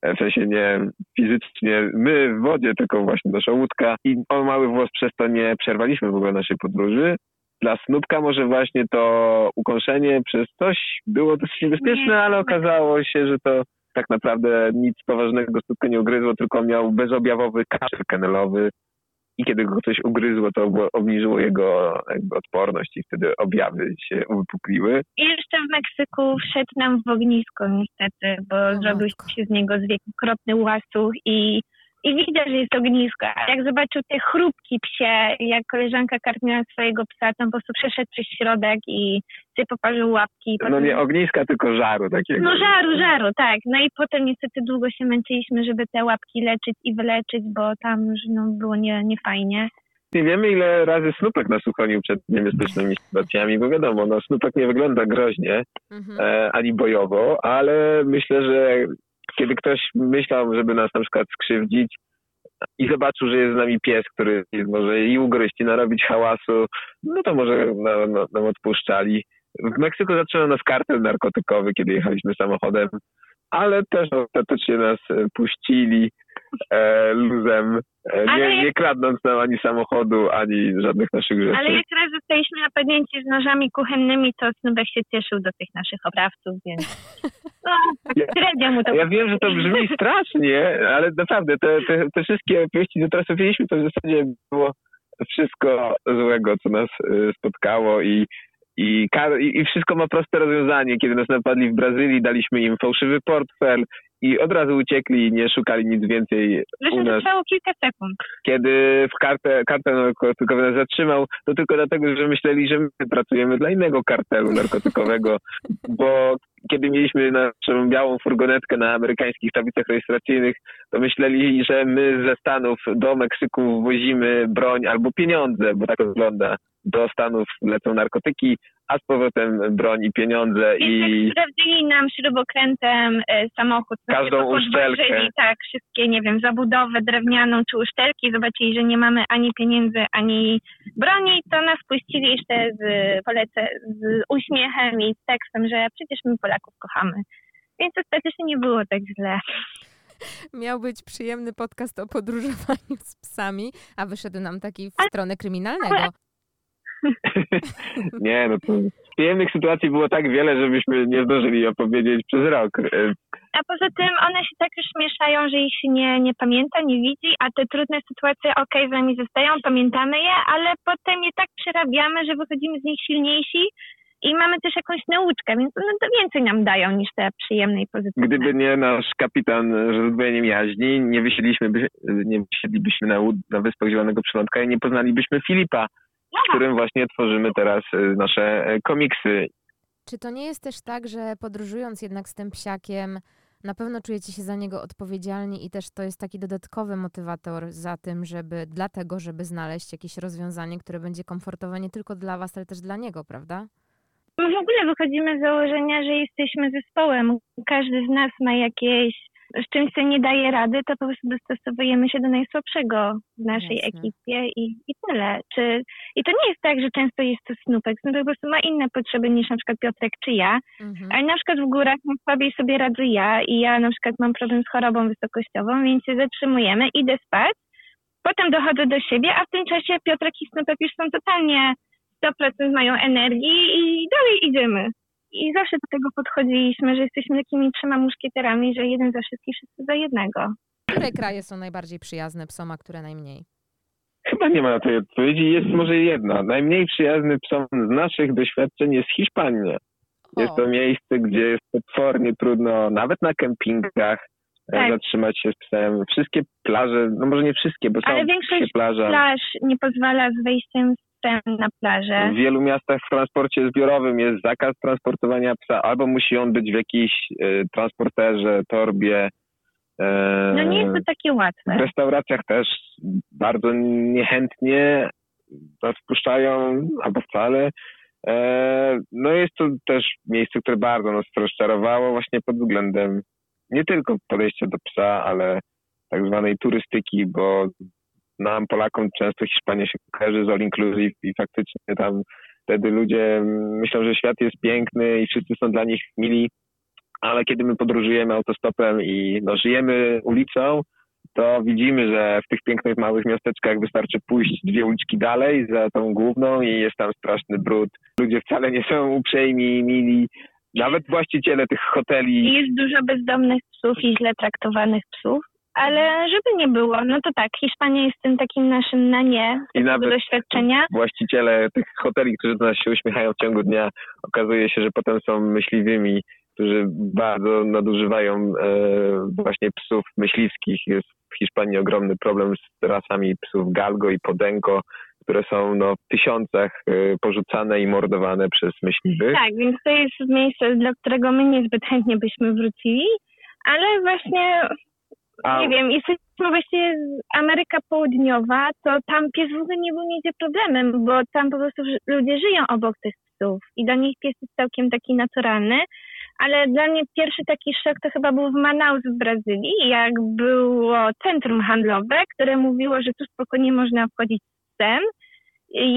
e, w sensie nie fizycznie my w wodzie, tylko właśnie nasza łódka. I o mały włos przez to nie przerwaliśmy w ogóle naszej podróży. Dla snupka może właśnie to ukąszenie przez coś było dosyć niebezpieczne, ale okazało się, że to tak naprawdę nic poważnego snupka nie ugryzło, tylko miał bezobjawowy kaszel kenelowy i kiedy go coś ugryzło, to obniżyło jego jakby odporność i wtedy objawy się uwypukliły. I jeszcze w Meksyku wszedł nam w ognisko niestety, bo O zrobił się z niego zwielokrotny łasuch i, i widać, że jest ognisko. Jak zobaczył te chrupki psie, jak koleżanka karmiła swojego psa, to on po prostu przeszedł przez środek i sobie poparzył łapki. i No potem- nie ogniska, tylko żaru takiego. No żaru, żaru, tak. No i potem niestety długo się męczyliśmy, żeby te łapki leczyć i wyleczyć, bo tam już no, było nie, niefajnie. Nie wiemy, ile razy snupek nas uchronił przed niebezpiecznymi sytuacjami, bo wiadomo, no snupek nie wygląda groźnie, Mhm. e, ani bojowo, ale myślę, że kiedy ktoś myślał, żeby nas na przykład skrzywdzić i zobaczył, że jest z nami pies, który może i ugryźć, i narobić hałasu, no to może nam, nam- odpuszczali. W Meksyku zaczął nas kartel narkotykowy, kiedy jechaliśmy samochodem, ale też ostatecznie nas e, puścili e, luzem, e, nie, jak- nie kradnąc nam ani samochodu, ani żadnych naszych rzeczy. Ale jak raz zostaliśmy napadnięci z nożami kuchennymi, to Snubek się cieszył do tych naszych oprawców, więc no, Ja- średnio mu to Ja wiem, że to brzmi strasznie, ale naprawdę te, te, te wszystkie opowieści, co teraz opowiedzieliśmy, to w zasadzie było wszystko złego, co nas y, spotkało i, i, i i wszystko ma proste rozwiązanie. Kiedy nas napadli w Brazylii, daliśmy im fałszywy portfel i od razu uciekli, nie szukali nic więcej u Zresztą to nas. trwało kilka sekund. Kiedy w kartę, kartę narkotykową nas zatrzymał, to tylko dlatego, że myśleli, że my pracujemy dla innego kartelu narkotykowego, bo kiedy mieliśmy naszą białą furgonetkę na amerykańskich tablicach rejestracyjnych, to myśleli, że my ze Stanów do Meksyku wozimy broń albo pieniądze, bo tak wygląda. Do Stanów lecą narkotyki, a z powrotem broń i pieniądze i I tak sprawdzili nam śrubokrętem e, samochód. Każdą uszczelkę. Tak, wszystkie, nie wiem, zabudowę drewnianą czy uszczelki. Zobaczyli, że nie mamy ani pieniędzy, ani broni, to nas puścili jeszcze z, polecę, z uśmiechem i z tekstem, że przecież my Polaków kochamy. Więc ostatecznie nie było tak źle. Miał być przyjemny podcast o podróżowaniu z psami, a wyszedł nam taki w stronę kryminalnego. nie, no to przyjemnych sytuacji było tak wiele, żebyśmy nie zdążyli opowiedzieć przez rok. A poza tym one się tak już mieszają, że ich się nie, nie pamięta, nie widzi, a te trudne sytuacje okej, z nami zostają, pamiętamy je, ale potem je tak przerabiamy, że wychodzimy z nich silniejsi i mamy też jakąś nauczkę, więc no to więcej nam dają niż te przyjemne i pozytywne. Gdyby nie nasz kapitan z rozdwojeniem jaźni, nie wysiedliśmy, nie wysiedlibyśmy na, na Wyspach Zielonego Przylądka i nie poznalibyśmy Filipa, z którym właśnie tworzymy teraz e, nasze e, komiksy. Czy to nie jest też tak, że podróżując jednak z tym psiakiem, na pewno czujecie się za niego odpowiedzialni i też to jest taki dodatkowy motywator za tym, żeby dlatego, żeby znaleźć jakieś rozwiązanie, które będzie komfortowe nie tylko dla was, ale też dla niego, prawda? My w ogóle wychodzimy z założenia, że jesteśmy zespołem. Każdy z nas ma jakieś, z czymś, co nie daje rady, to po prostu dostosowujemy się do najsłabszego w naszej Jasne. ekipie i, i tyle. Czy, I to nie jest tak, że często jest to Snupek. Snupek po prostu ma inne potrzeby niż na przykład Piotrek czy ja. Mhm. Ale na przykład w górach słabiej sobie radzę ja i ja na przykład mam problem z chorobą wysokościową, więc się zatrzymujemy, idę spać, potem dochodzę do siebie, a w tym czasie Piotrek i Snupek już są totalnie 100% mają energii i dalej idziemy. I zawsze do tego podchodziliśmy, że jesteśmy takimi trzema muszkieterami, że jeden za wszystkich, wszyscy za jednego. Które kraje są najbardziej przyjazne psom, a które najmniej? Chyba nie ma na tej odpowiedzi. Jest może jedna. Najmniej przyjazny psom z naszych doświadczeń jest Hiszpania. Jest to miejsce, gdzie jest potwornie trudno, nawet na kempingach, e, Tak. zatrzymać się z psem. Wszystkie plaże, no może nie wszystkie, bo są Ale większość wszystkie plaże. Plaż nie pozwala z wejściem z psem na plażę. W wielu miastach w transporcie zbiorowym jest zakaz transportowania psa, albo musi on być w jakiejś e, transporterze, torbie. E, No nie jest to takie w łatwe. restauracjach też bardzo niechętnie wpuszczają, albo wcale. E, no jest to też miejsce, które bardzo nas rozczarowało właśnie pod względem nie tylko podejścia do psa, ale tak zwanej turystyki, bo nam Polakom często Hiszpania się kojarzy z all inclusive i faktycznie tam wtedy ludzie myślą, że świat jest piękny i wszyscy są dla nich mili, ale kiedy my podróżujemy autostopem i no, żyjemy ulicą, to widzimy, że w tych pięknych małych miasteczkach wystarczy pójść dwie uliczki dalej za tą główną i jest tam straszny brud. Ludzie wcale nie są uprzejmi, mili. Nawet właściciele tych hoteli. jest dużo bezdomnych psów i źle traktowanych psów. Ale żeby nie było, no to tak, Hiszpania jest tym takim naszym na nie I nawet doświadczenia. Właściciele tych hoteli, którzy do nas się uśmiechają w ciągu dnia, okazuje się, że potem są myśliwymi, którzy bardzo nadużywają e, właśnie psów myśliwskich. Jest w Hiszpanii ogromny problem z rasami psów galgo i podenko, które są no, w tysiącach e, porzucane i mordowane przez myśliwych. Tak, więc to jest miejsce, dla którego my niezbyt chętnie byśmy wrócili, ale właśnie, A- nie wiem, jesteśmy właściwie z Ameryka Południowa, to tam pies w ogóle nie był nigdzie problemem, bo tam po prostu ludzie żyją obok tych psów i dla nich pies jest całkiem taki naturalny. Ale dla mnie pierwszy taki szok to chyba był w Manaus w Brazylii, jak było centrum handlowe, które mówiło, że tu spokojnie można wchodzić z psem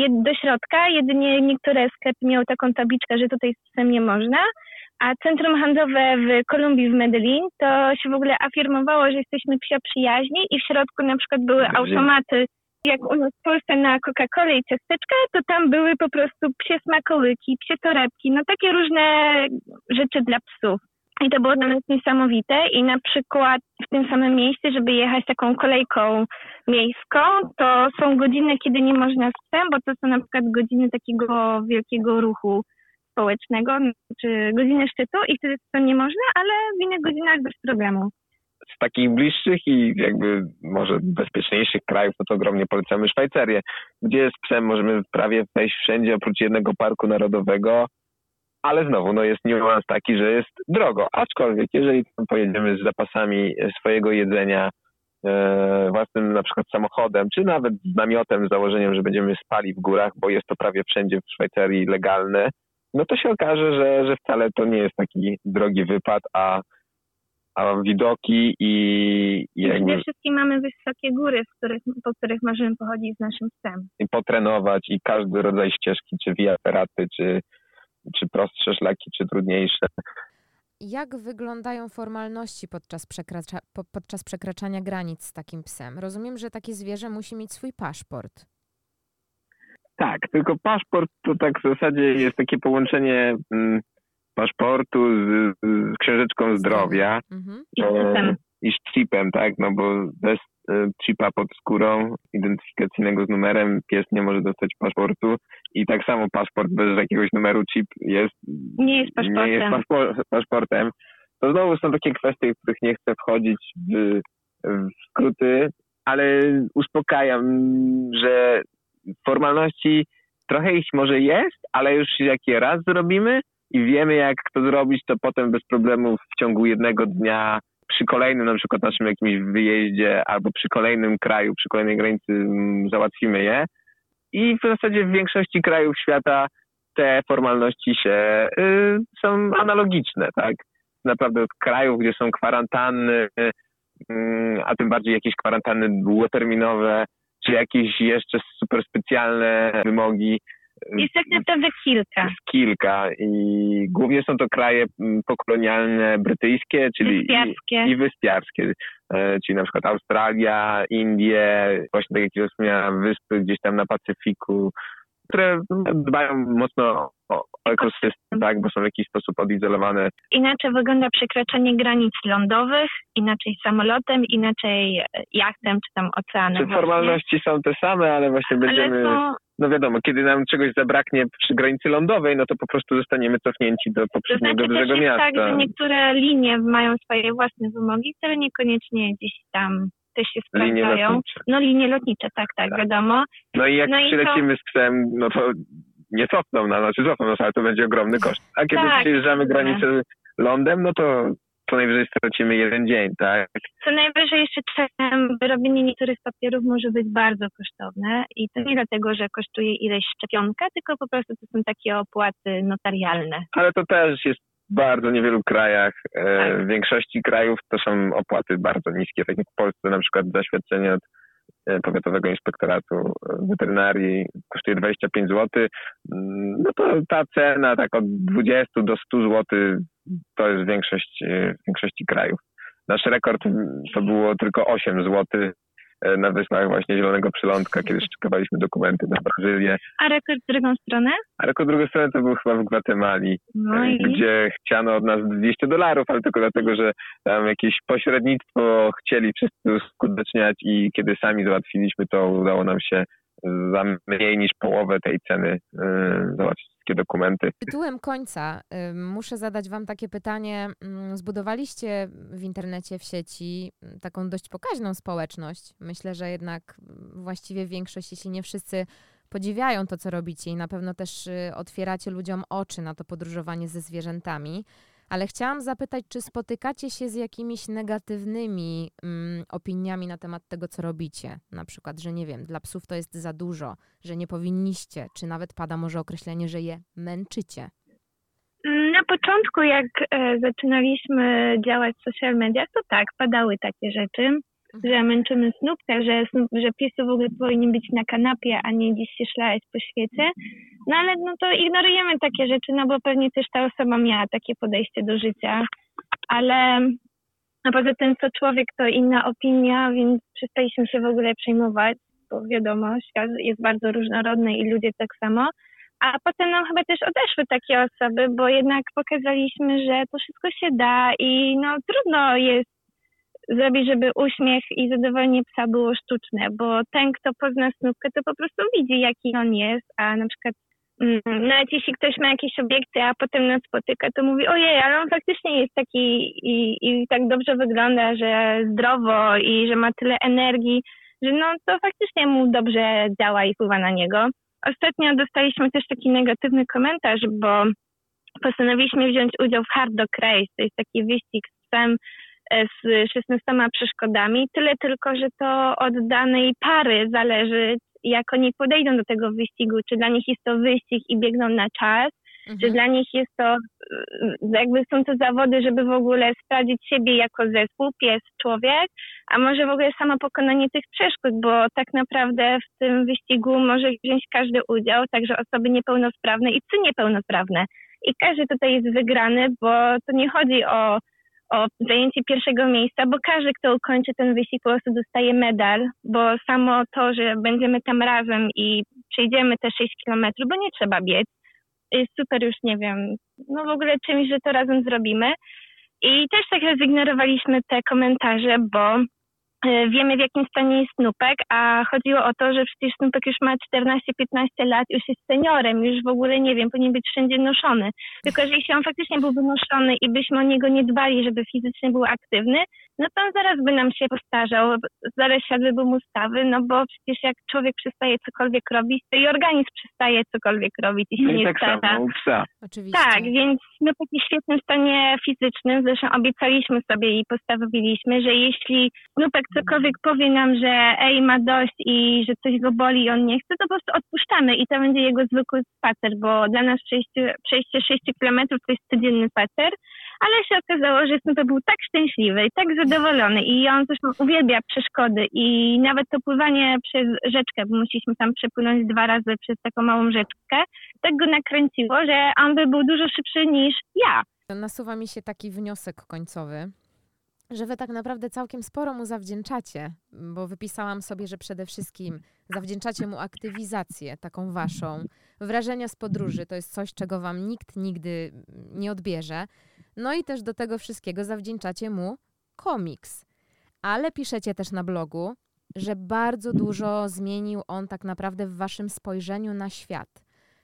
do środka. Jedynie niektóre sklepy miały taką tabliczkę, że tutaj z psem nie można. A centrum handlowe w Kolumbii, w Medellin, to się w ogóle afirmowało, że jesteśmy psia przyjaźni i w środku na przykład były automaty, jak u nas w Polsce na Coca-Colę i ciasteczka, to tam były po prostu psie smakołyki, psie torebki, no takie różne rzeczy dla psów. I to było dla nas niesamowite i na przykład w tym samym miejscu, żeby jechać taką kolejką miejską, to są godziny, kiedy nie można psem, bo to są na przykład godziny takiego wielkiego ruchu społecznego, czy godziny szczytu i wtedy to nie można, ale w innych godzinach bez problemu. Z takich bliższych i jakby może bezpieczniejszych krajów, no to ogromnie polecamy Szwajcarię, gdzie z psem możemy prawie wejść wszędzie oprócz jednego parku narodowego, ale znowu no jest niuans taki, że jest drogo. Aczkolwiek jeżeli tam pojedziemy z zapasami swojego jedzenia, e, własnym na przykład samochodem, czy nawet z namiotem, z założeniem, że będziemy spali w górach, bo jest to prawie wszędzie w Szwajcarii legalne, no to się okaże, że, że wcale to nie jest taki drogi wypad, a, a widoki i, i jakby Przede wszystkim mamy wysokie góry, w których, po których możemy pochodzić z naszym psem. i potrenować i każdy rodzaj ścieżki, czy via ferraty, czy, czy prostsze szlaki, czy trudniejsze. Jak wyglądają formalności podczas, przekracza, po, podczas przekraczania granic z takim psem? Rozumiem, że takie zwierzę musi mieć swój paszport. Tak, tylko paszport to tak w zasadzie jest takie połączenie mm, paszportu z, z książeczką zdrowia Mhm. I z z chipem, tak, no bo bez e, chipa pod skórą identyfikacyjnego z numerem pies nie może dostać paszportu i tak samo paszport bez jakiegoś numeru chip jest Nie jest paszportem. nie jest paszpo- paszportem. To znowu są takie kwestie, w których nie chcę wchodzić w, w skróty, ale uspokajam, że formalności trochę ich może jest, ale już jak je raz zrobimy i wiemy jak to zrobić, to potem bez problemów w ciągu jednego dnia przy kolejnym na przykład naszym jakimś wyjeździe albo przy kolejnym kraju, przy kolejnej granicy mm, załatwimy je. I w zasadzie w większości krajów świata te formalności się y, są analogiczne, tak? Naprawdę od krajów, gdzie są kwarantanny, y, a tym bardziej jakieś kwarantanny długoterminowe, czy jakieś jeszcze super specjalne wymogi. Jest tak naprawdę kilka. jest kilka i głównie są to kraje mm, pokolonialne brytyjskie, czyli Wyspiarskie. i, i wyspiarskie, e, czyli na przykład Australia, Indie, właśnie tak jak już wspomniałem, wyspy gdzieś tam na Pacyfiku, które dbają mocno o o ekosystem, tak, bo są w jakiś sposób odizolowane. Inaczej wygląda przekraczanie granic lądowych, inaczej samolotem, inaczej e, jachtem czy tam oceanem. Czy właśnie. formalności są te same, ale właśnie będziemy, Ale no wiadomo, kiedy nam czegoś zabraknie przy granicy lądowej, no to po prostu zostaniemy cofnięci do to poprzedniego znaczy też dużego jest miasta. tak, że niektóre linie mają swoje własne wymogi, które niekoniecznie gdzieś tam też się Linie sprawdzają. lotnicze. No linie lotnicze, tak, tak, Tak. wiadomo. No i jak No przylecimy z psem, no to nie cofną nas, znaczy cofną nas, ale to będzie ogromny koszt. A kiedy Tak, przejeżdżamy granicę lądem, no to co najwyżej stracimy jeden dzień, tak? Co najwyżej jeszcze czasem wyrobienie niektórych papierów może być bardzo kosztowne i to nie dlatego, że kosztuje ileś szczepionka, tylko po prostu to są takie opłaty notarialne. Ale to też jest bardzo niewielu krajach. E, Tak. w większości krajów to są opłaty bardzo niskie, tak jak w Polsce na przykład zaświadczenie od e, Powiatowego Inspektoratu e, Weterynarii kosztuje 25 zł, Mm, no to ta cena tak od 20 do 100 zł to jest większość, e, w większości krajów. Nasz rekord to było tylko 8 zł na wyspach właśnie Zielonego Przylądka, kiedy szykowaliśmy dokumenty na Brazylię. A rekord w drugą stronę? A rekord drugą stronę to był chyba w Gwatemali No i gdzie chciano od nas 200 dolarów, ale tylko dlatego, że tam jakieś pośrednictwo chcieli wszyscy uskuteczniać i kiedy sami załatwiliśmy, to udało nam się za mniej niż połowę tej ceny y, załatwić wszystkie dokumenty. Tytułem końca y, muszę zadać Wam takie pytanie. Mm, Zbudowaliście w internecie, w sieci mm, taką dość pokaźną społeczność. Myślę, że jednak mm, właściwie większość, jeśli nie wszyscy, podziwiają to, co robicie i na pewno też y, otwieracie ludziom oczy na to podróżowanie ze zwierzętami. Ale chciałam zapytać, czy spotykacie się z jakimiś negatywnymi mm, opiniami na temat tego, co robicie? Na przykład, że nie wiem, dla psów to jest za dużo, że nie powinniście, czy nawet pada może określenie, że je męczycie. Na początku, jak e, zaczynaliśmy działać w social mediach, to tak, padały takie rzeczy, że męczymy snupka, że, że piesy w ogóle powinien być na kanapie, a nie gdzieś się szlać po świecie. No ale no to ignorujemy takie rzeczy, no bo pewnie też ta osoba miała takie podejście do życia. Ale no poza tym, co człowiek, to inna opinia, więc przestaliśmy się w ogóle przejmować, bo wiadomo, świat jest bardzo różnorodny i ludzie tak samo. A potem nam chyba też odeszły takie osoby, bo jednak pokazaliśmy, że to wszystko się da i no trudno jest zrobić, żeby uśmiech i zadowolenie psa było sztuczne, bo ten, kto pozna snupkę, to po prostu widzi, jaki on jest, a na przykład mm, nawet jeśli ktoś ma jakieś obiekty, a potem nas spotyka, to mówi, ojej, ale on faktycznie jest taki i, i tak dobrze wygląda, że zdrowo i że ma tyle energii, że no to faktycznie mu dobrze działa i wpływa na niego. Ostatnio dostaliśmy też taki negatywny komentarz, bo postanowiliśmy wziąć udział w Hard Dog Race, to jest taki wyścig z psem z 16 przeszkodami, tyle tylko, że to od danej pary zależy, jak oni podejdą do tego wyścigu, czy dla nich jest to wyścig i biegną na czas, mhm. czy dla nich jest to, y, jakby są to zawody, żeby w ogóle sprawdzić siebie jako zespół, pies, człowiek, a może w ogóle samo pokonanie tych przeszkód, bo tak naprawdę w tym wyścigu może wziąć każdy udział, także osoby niepełnosprawne i psy niepełnosprawne. I każdy tutaj jest wygrany, bo to nie chodzi o o zajęcie pierwszego miejsca, bo każdy, kto ukończy ten wyścig, po prostu dostaje medal, bo samo to, że będziemy tam razem i przejdziemy te 6 kilometrów, bo nie trzeba biec, jest super już, nie wiem, no w ogóle czymś, że to razem zrobimy. I też tak zignorowaliśmy te komentarze, bo wiemy w jakim stanie jest Snupek, a chodziło o to, że przecież Snupek już ma 14-15 lat, już jest seniorem, już w ogóle nie wiem, powinien być wszędzie noszony. Tylko, że jeśli on faktycznie byłby noszony i byśmy o niego nie dbali, żeby fizycznie był aktywny, no to on zaraz by nam się postarzał, zaraz siadłyby mu stawy, no bo przecież jak człowiek przestaje cokolwiek robić, to i organizm przestaje cokolwiek robić, jeśli no nie tak stara. samo psa. Oczywiście. Tak, więc no w takim świetnym stanie fizycznym, zresztą obiecaliśmy sobie i postawiliśmy, że jeśli Snupek cokolwiek powie nam, że ej, ma dość i że coś go boli i on nie chce, to po prostu odpuszczamy i to będzie jego zwykły spacer, bo dla nas przejście, przejście 6 kilometrów to jest codzienny spacer, ale się okazało, że Snoopy był tak szczęśliwy i tak zadowolony i on zresztą uwielbia przeszkody i nawet to pływanie przez rzeczkę, bo musieliśmy tam przepłynąć dwa razy przez taką małą rzeczkę, tak go nakręciło, że on by był dużo szybszy niż ja. Nasuwa mi się taki wniosek końcowy, że wy tak naprawdę całkiem sporo mu zawdzięczacie, bo wypisałam sobie, że przede wszystkim zawdzięczacie mu aktywizację, taką waszą. Wrażenia z podróży to jest coś, czego wam nikt nigdy nie odbierze. No i też do tego wszystkiego zawdzięczacie mu komiks. Ale piszecie też na blogu, że bardzo dużo zmienił on tak naprawdę w waszym spojrzeniu na świat.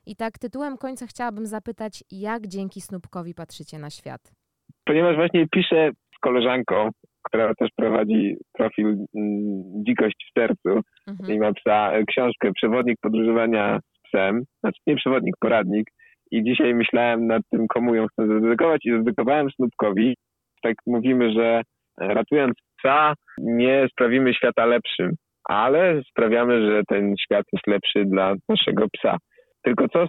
I tak tytułem końca chciałabym zapytać, jak dzięki Snupkowi patrzycie na świat? Ponieważ właśnie piszę koleżanką, która też prowadzi profil mm, Dzikość w sercu mhm. i ma psa, e, książkę Przewodnik podróżowania z psem, znaczy nie przewodnik, poradnik. I dzisiaj myślałem nad tym, komu ją chcę zadedykować i zadedykowałem Snupkowi. Tak mówimy, że ratując psa nie sprawimy świata lepszym, ale sprawiamy, że ten świat jest lepszy dla naszego psa. Tylko co,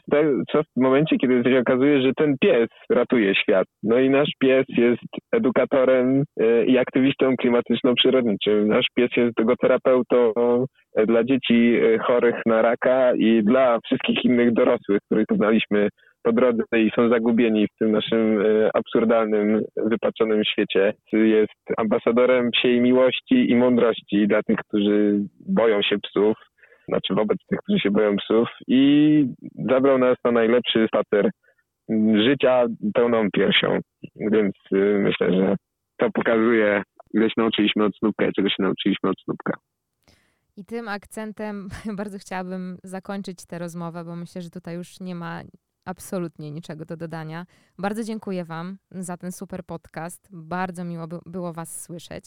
co w momencie, kiedy się okazuje, że ten pies ratuje świat? No i nasz pies jest edukatorem e, i aktywistą klimatyczno-przyrodniczym. Nasz pies jest logoterapeutą e, dla dzieci e, chorych na raka i dla wszystkich innych dorosłych, których poznaliśmy po drodze i są zagubieni w tym naszym absurdalnym, wypaczonym świecie. Jest ambasadorem psiej miłości i mądrości dla tych, którzy boją się psów znaczy wobec tych, którzy się boją psów i zabrał nas na najlepszy spacer życia pełną piersią. Więc y, myślę, że to pokazuje, ile się nauczyliśmy od Snupka i czego się nauczyliśmy od Snupka. I tym akcentem bardzo chciałabym zakończyć tę rozmowę, bo myślę, że tutaj już nie ma absolutnie niczego do dodania. Bardzo dziękuję Wam za ten super podcast. Bardzo miło by było Was słyszeć.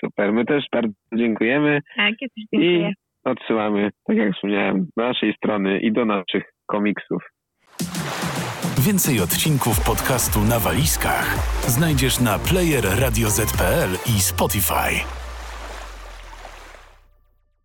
Super, my też bardzo dziękujemy. Tak, ja też dziękuję. I odsyłamy, tak jak wspomniałem, do naszej strony i do naszych komiksów. Więcej odcinków podcastu na walizkach znajdziesz na player i Spotify.